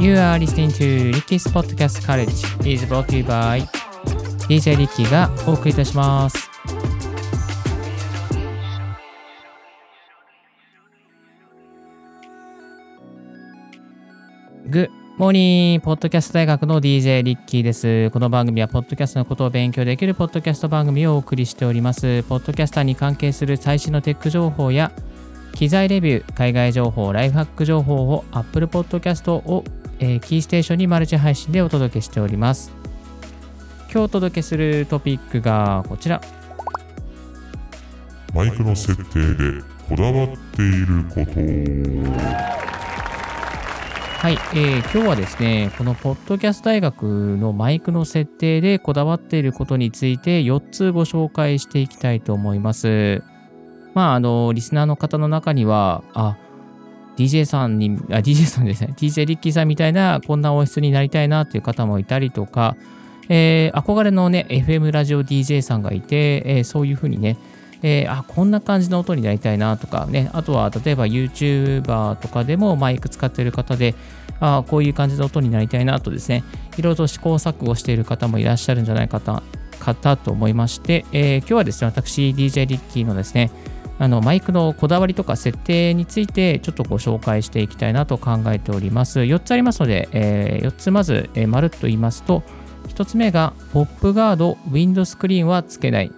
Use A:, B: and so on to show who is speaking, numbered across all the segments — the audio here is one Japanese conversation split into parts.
A: You are listening to Ricky's Podcast College is brought to you by DJ リッキーがお送りいたします。グッモーニーポッドキャスト大学の DJ リッキーです。この番組は、ポッドキャストのことを勉強できるポッドキャスト番組をお送りしております。ポッドキャスターに関係する最新のテック情報や、機材レビュー、海外情報、ライフハック情報を Apple Podcast を、えーキーステーションにマルチ配信でお届けしております。今日お届けするトピックがこちら。
B: マイクの設定でこだわっていること
A: はい、えー今日はですね、このポッドキャスト大学のマイクの設定でこだわっていることについて4つご紹介していきたいと思います。まあ、あの、リスナーの方の中には、あ、DJ さんに、あ、DJ さんですね、DJ リッキーさんみたいな、こんな音質になりたいなっていう方もいたりとか、えー憧れのね、FM ラジオ DJ さんがいて、えーそういうふうにね、えーあ、こんな感じの音になりたいなとかね、あとは例えば YouTuber とかでもマイク使ってる方で、あこういう感じの音になりたいなとですね、いろいろと試行錯誤している方もいらっしゃるんじゃないかたかと思いまして、えー今日はですね、私、DJ リッキーのですね、あのマイクのこだわりとか設定についてちょっとご紹介していきたいなと考えております。4つありますので、え4つまず、えーまるっと言いますと、1つ目がポップガード、ウィンドスクリーンはつけない。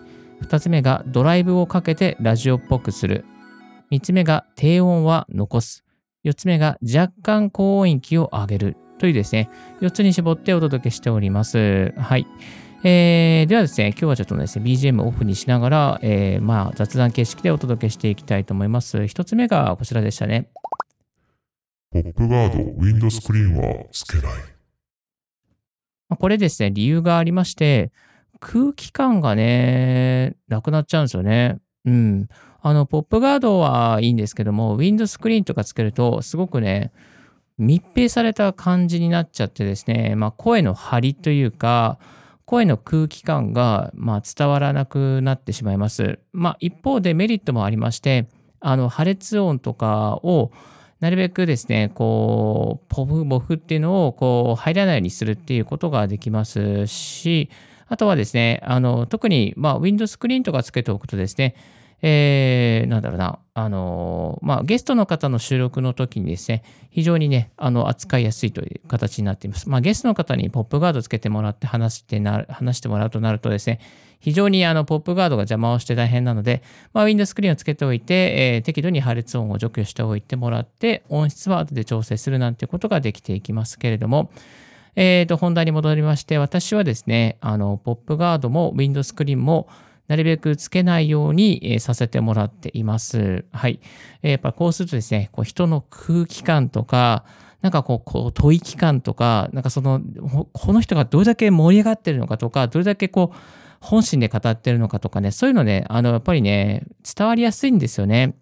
A: 2つ目がドライブをかけてラジオっぽくする。3つ目が低音は残す。4つ目が若干高音域を上げる。というですね、4つに絞ってお届けしております。はい。えー、ではですね、今日はちょっとですね、BGM オフにしながら、えーまあ、雑談形式でお届けしていきたいと思います。1つ目がこちらでしたね。
B: ポップガード、ウィンドスクリーンはつけない。
A: まあこれですね、理由がありまして、空気感がね、なくなっちゃうんですよね。うん。あの、ポップガードはいいんですけども、ウィンドスクリーンとかつけると、すごくね、密閉された感じになっちゃってですね、まあ、声の張りというか、声の空気感が、まあ、伝わらなくなってしまいます。まあ、一方でメリットもありまして、あの、破裂音とかを、なるべくですね、こう、ポフボフっていうのを、こう、入らないようにするっていうことができますし、あとはですね、あの、特に、まあ、ウィンドスクリーンとかつけておくとですね、えー、なんだろうな、あの、まあ、ゲストの方の収録の時にですね、非常にね、あの、扱いやすいという形になっています。まあ、ゲストの方にポップガードつけてもらって話してな、話してもらうとなるとですね、非常にあの、ポップガードが邪魔をして大変なので、まあ、ウィンドスクリーンをつけておいて、えー適度に破裂音を除去しておいてもらって、音質は後で調整するなんてことができていきますけれども、えー、と、本題に戻りまして、私はですね、あの、ポップガードもウィンドスクリーンも、なるべくつけないように、させてもらっています。はい。やっぱこうするとですね、こう人の空気感とか、なんかこう、こう吐息感とか、なんかその、この人がどれだけ盛り上がってるのかとか、どれだけこう、本心で語ってるのかとかね、そういうのね、あの、やっぱりね、伝わりやすいんですよね。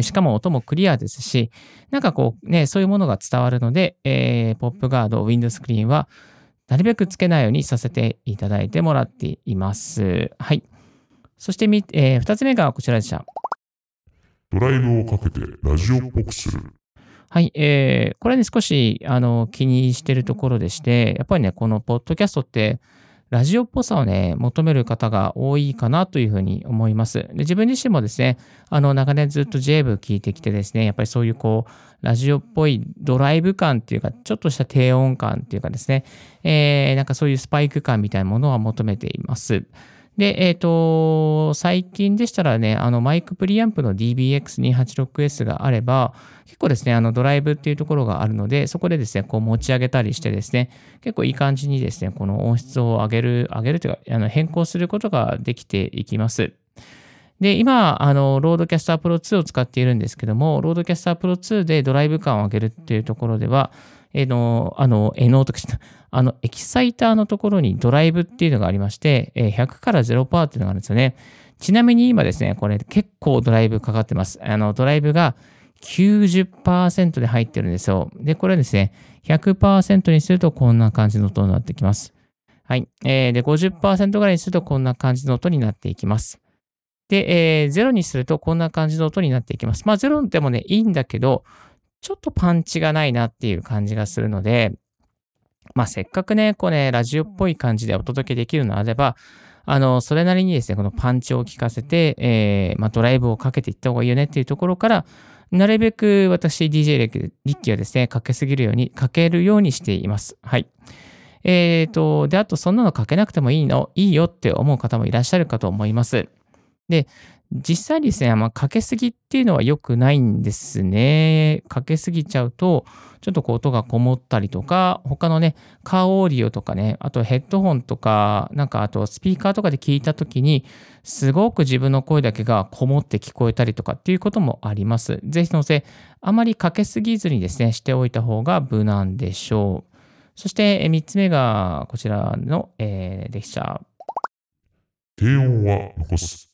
A: しかも音もクリアですし、なんかこうね、そういうものが伝わるので、えーポップガード、ウィンドスクリーンは、なるべくつけないようにさせていただいてもらっています。はい。そしてみ、えー二つ目がこちらでした。
B: ドライブをかけてラジオっぽくする。
A: はい、えーこれね、少し、あの、気にしてるところでして、やっぱりね、このポッドキャストって、ラジオっぽさをね、求める方が多いかなというふうに思います。で自分自身もですね、あの、長年ずっと j ブ聞いてきてですね、やっぱりそういうこう、ラジオっぽいドライブ感っていうか、ちょっとした低音感っていうかですね、えーなんかそういうスパイク感みたいなものは求めています。で、えっ、と、最近でしたらね、あの、マイクプリアンプの DBX286S があれば、結構ですね、あの、ドライブっていうところがあるので、そこでですね、こう持ち上げたりしてですね、結構いい感じにですね、この音質を上げる、上げるというか、あの変更することができていきます。で、今、あの、ロードキャスタープロ2を使っているんですけども、ロードキャスタープロ2でドライブ感を上げるっていうところでは、えの、あの、えのとかした、あの、エキサイターのところにドライブっていうのがありまして、え100から0%っていうのがあるんですよね。ちなみに今ですね、これ結構ドライブかかってます。あの、ドライブが90%で入ってるんですよ。で、これですね、100%にするとこんな感じの音になってきます。はい。えーで、50%ぐらいにするとこんな感じの音になっていきます。で、えー0にするとこんな感じの音になっていきます。まあ、0でもね、いいんだけど、ちょっとパンチがないなっていう感じがするので、まあ、せっかくね、こうね、ラジオっぽい感じでお届けできるのであれば、あの、それなりにですね、このパンチを効かせて、えー、まあ、ドライブをかけていった方がいいよねっていうところから、なるべく私、DJ リッキーはですね、かけすぎるように、かけるようにしています。はい。えっ、ー、と、で、あと、そんなのかけなくてもいいの、いいよって思う方もいらっしゃるかと思います。で、実際ですね、まあ、かけすぎっていうのは良くないんですね。かけすぎちゃうと、ちょっとこう音がこもったりとか、他のね、カーオーディオとかね、あとヘッドホンとか、なんかあとスピーカーとかで聞いたときに、すごく自分の声だけがこもって聞こえたりとかっていうこともあります。ぜひのせ、あまりかけすぎずにですね、しておいた方が無難でしょう。そして3つ目がこちらの、えー、レクチャー。
B: 低音は残す。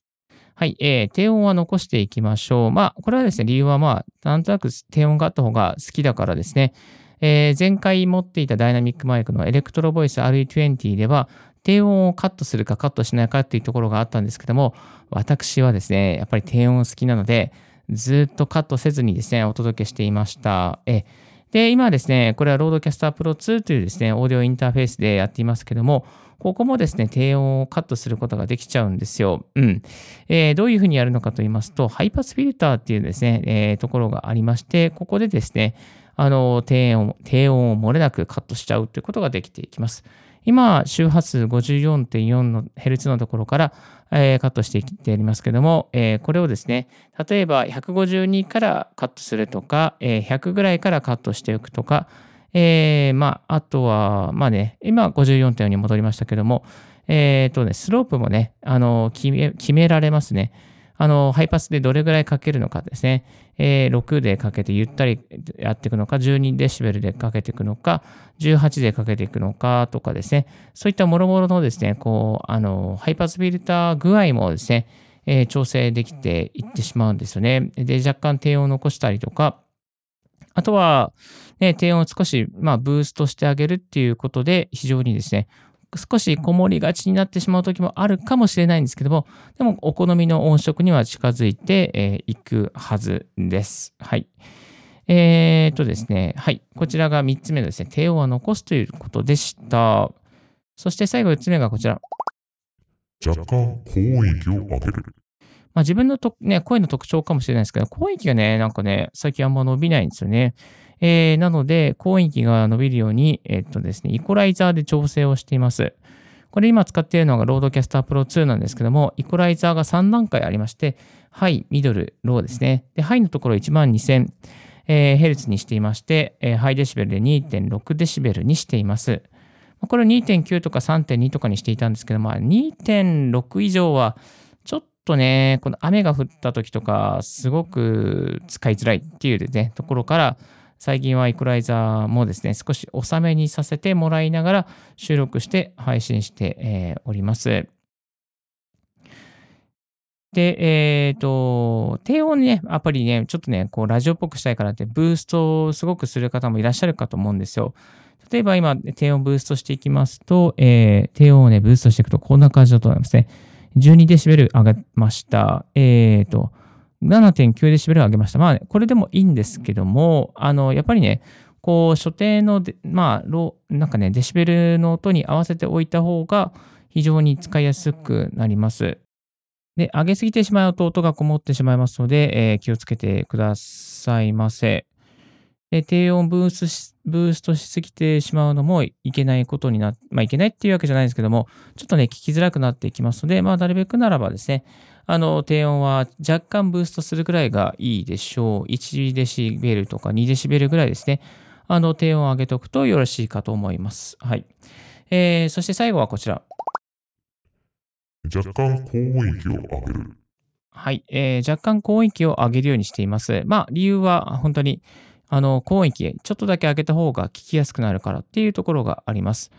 A: はい、えー、低音は残していきましょう。まあ、これはですね、理由はまあ、なんとなく低音があった方が好きだからですね。えー、前回持っていたダイナミックマイクのエレクトロボイス RE20 では、低音をカットするかカットしないかっていうところがあったんですけども、私はですね、やっぱり低音好きなので、ずっとカットせずにですね、お届けしていました。えで、今ですね、これはロードキャスタープロ2というですね、オーディオインターフェースでやっていますけども、ここもですね、低音をカットすることができちゃうんですよ。うん。えー、どういうふうにやるのかと言いますと、ハイパスフィルターっていうですね、えー、ところがありまして、ここでですね、あの、低音、低音を漏れなくカットしちゃうということができていきます。今、周波数54.4のヘルツのところから、えー、カットしていっておりますけども、えー、これをですね、例えば152からカットするとか、えー、100ぐらいからカットしておくとか、えー、まあ、あとは、まあね、今54.4に戻りましたけども、えっ、ー、とね、スロープもね、あの、決め、決められますね。あの、ハイパスでどれぐらいかけるのかですね。えー、6でかけてゆったりやっていくのか、12デシベルでかけていくのか、18でかけていくのかとかですね。そういったもろもろのですね、こう、あの、ハイパスフィルター具合もですね、えー、調整できていってしまうんですよね。で、若干低音を残したりとか、あとは、ね、低音を少し、まあ、ブーストしてあげるっていうことで、非常にですね、少しこもりがちになってしまう時もあるかもしれないんですけども、でもお好みの音色には近づいてい、えー、くはずです。はい。えー、っとですね、はい。こちらが3つ目のですね、低音は残すということでした。そして最後4つ目がこちら。
B: 若干高音域を上げる。
A: まあ、自分のと、ね、声の特徴かもしれないですけど、高音域がね、なんかね、最近あんま伸びないんですよね。えー、なので、高音域が伸びるように、えっとですね、イコライザーで調整をしています。これ今使っているのがロードキャスタープロ2なんですけども、イコライザーが3段階ありまして、ハイ、ミドル、ローですね。で、ハイのところ12000、ヘルツにしていまして、ハイデシベルで2.6デシベルにしています。これ2.9とか3.2とかにしていたんですけども、2.6以上はちょっとね、この雨が降った時とか、すごく使いづらいっていうね、ところから、最近はイコライザーもですね、少し遅めにさせてもらいながら収録して配信して、え、おります。で、えっ、ー、と、低音ね、アプリね、ちょっとね、こう、ラジオっぽくしたいからって、ブーストをすごくする方もいらっしゃるかと思うんですよ。例えば今、低音ブーストしていきますと、えー、低音をね、ブーストしていくと、こんな感じだと思いますね。12デシベル上がりました。えっ、ー、と、7.9デシベル上げました。まあ、これでもいいんですけども、あの、やっぱりね、こう、所定のまあ、ロなんかね、デシベルの音に合わせておいた方が非常に使いやすくなります。で、上げすぎてしまうと音がこもってしまいますので、えー、気をつけてくださいませ。で低音ブースしブーストしすぎてしまうのもいけないことになっ、まあいけないっていうわけじゃないですけども、ちょっとね、聞きづらくなっていきますので、まあなるべくならばですね、あの、低音は若干ブーストするぐらいがいいでしょう。1デシベルとか2デシベルぐらいですね。あの、低音を上げておくとよろしいかと思います。はい。えー、そして最後はこちら。
B: 若干高音域を上げる。
A: はい、えー、若干高音域を上げるようにしています。まあ、理由は本当に、あの、高音域、ちょっとだけ上げた方が聞きやすくなるからっていうところがあります。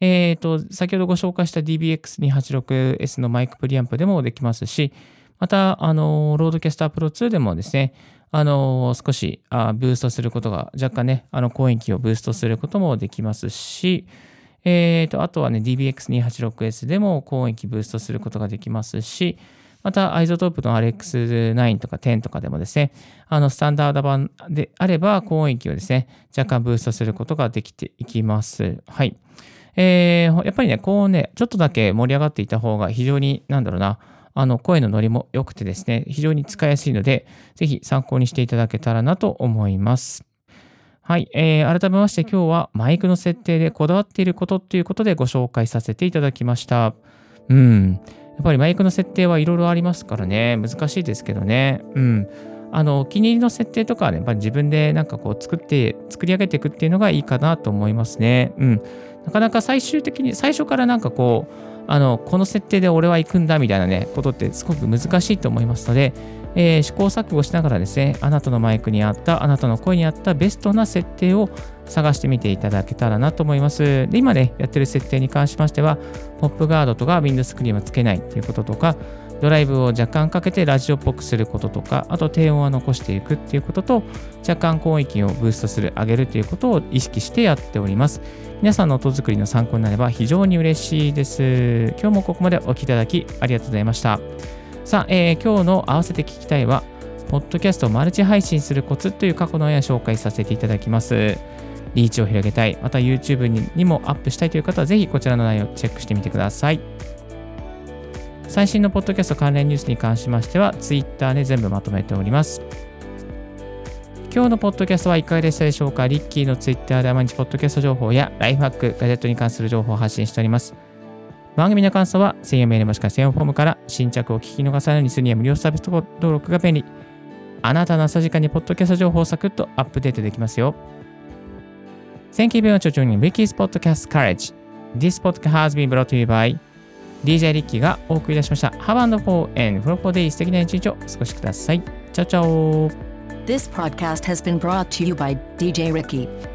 A: えっ、ー、と、先ほどご紹介した DBX286S のマイクプリアンプでもできますし、また、あの、ロードキャスタープロ2でもですね、あの、少しあブーストすることが、若干ね、あの、高音域をブーストすることもできますし、えっ、ー、と、あとはね、DBX286S でも高音域ブーストすることができますし、また、アイゾトープの RX9 とか10とかでもですね、あの、スタンダード版であれば、高音域をですね、若干ブーストすることができていきます。はい。えー、やっぱりね、高音ね、ちょっとだけ盛り上がっていた方が非常に、なんだろうな、あの、声の乗りも良くてですね、非常に使いやすいので、ぜひ参考にしていただけたらなと思います。はい、えー、改めまして今日はマイクの設定でこだわっていることっていうことでご紹介させていただきました。うん。やっぱりマイクの設定はいろいろありますからね、難しいですけどね。うん。あの、お気に入りの設定とかはね、やっぱり自分でなんかこう作って、作り上げていくっていうのがいいかなと思いますね。うん。なかなか最終的に、最初からなんかこう、あの、この設定で俺は行くんだみたいなね、ことってすごく難しいと思いますので、えー、試行錯誤しながらですね、あなたのマイクに合った、あなたの声に合ったベストな設定を探してみていただけたらなと思います。で、今ね、やってる設定に関しましては、ポップガードとかウィンドスクリーンはつけないっていうこととか、ドライブを若干かけてラジオっぽくすることとか、あと低音は残していくっていうことと、若干高音域をブーストする、上げるということを意識してやっております。皆さんの音作りの参考になれば非常に嬉しいです。今日もここまでお聴きいただきありがとうございました。さあ、えー、今日の合わせて聞きたいは、ポッドキャストをマルチ配信するコツという過去の絵を紹介させていただきます。リーチを広げたい、また YouTube にもアップしたいという方は、ぜひこちらの内容をチェックしてみてください。最新のポッドキャスト関連ニュースに関しましては、Twitter で全部まとめております。今日のポッドキャストはいかがでしたでしょうか？リッキーのツイッターで毎日ポッドキャスト情報やライフハック、ガジェットに関する情報を発信しております。番組の感想は専用メールもしくは専用フォームから新着を聞き逃さないようにするには無料サービス登録が便利。あなたの朝時間にポッドキャスト情報をサクッとアップデートできますよ。Thank you very much for joining Ricky's Podcast Courage. This podcast has been brought to you by DJ リッキーがお送りいたしました。Have and for and for day 素敵な一日をお過ごしください。チャオチャオ
C: This podcast has been brought to you by DJ Ricky.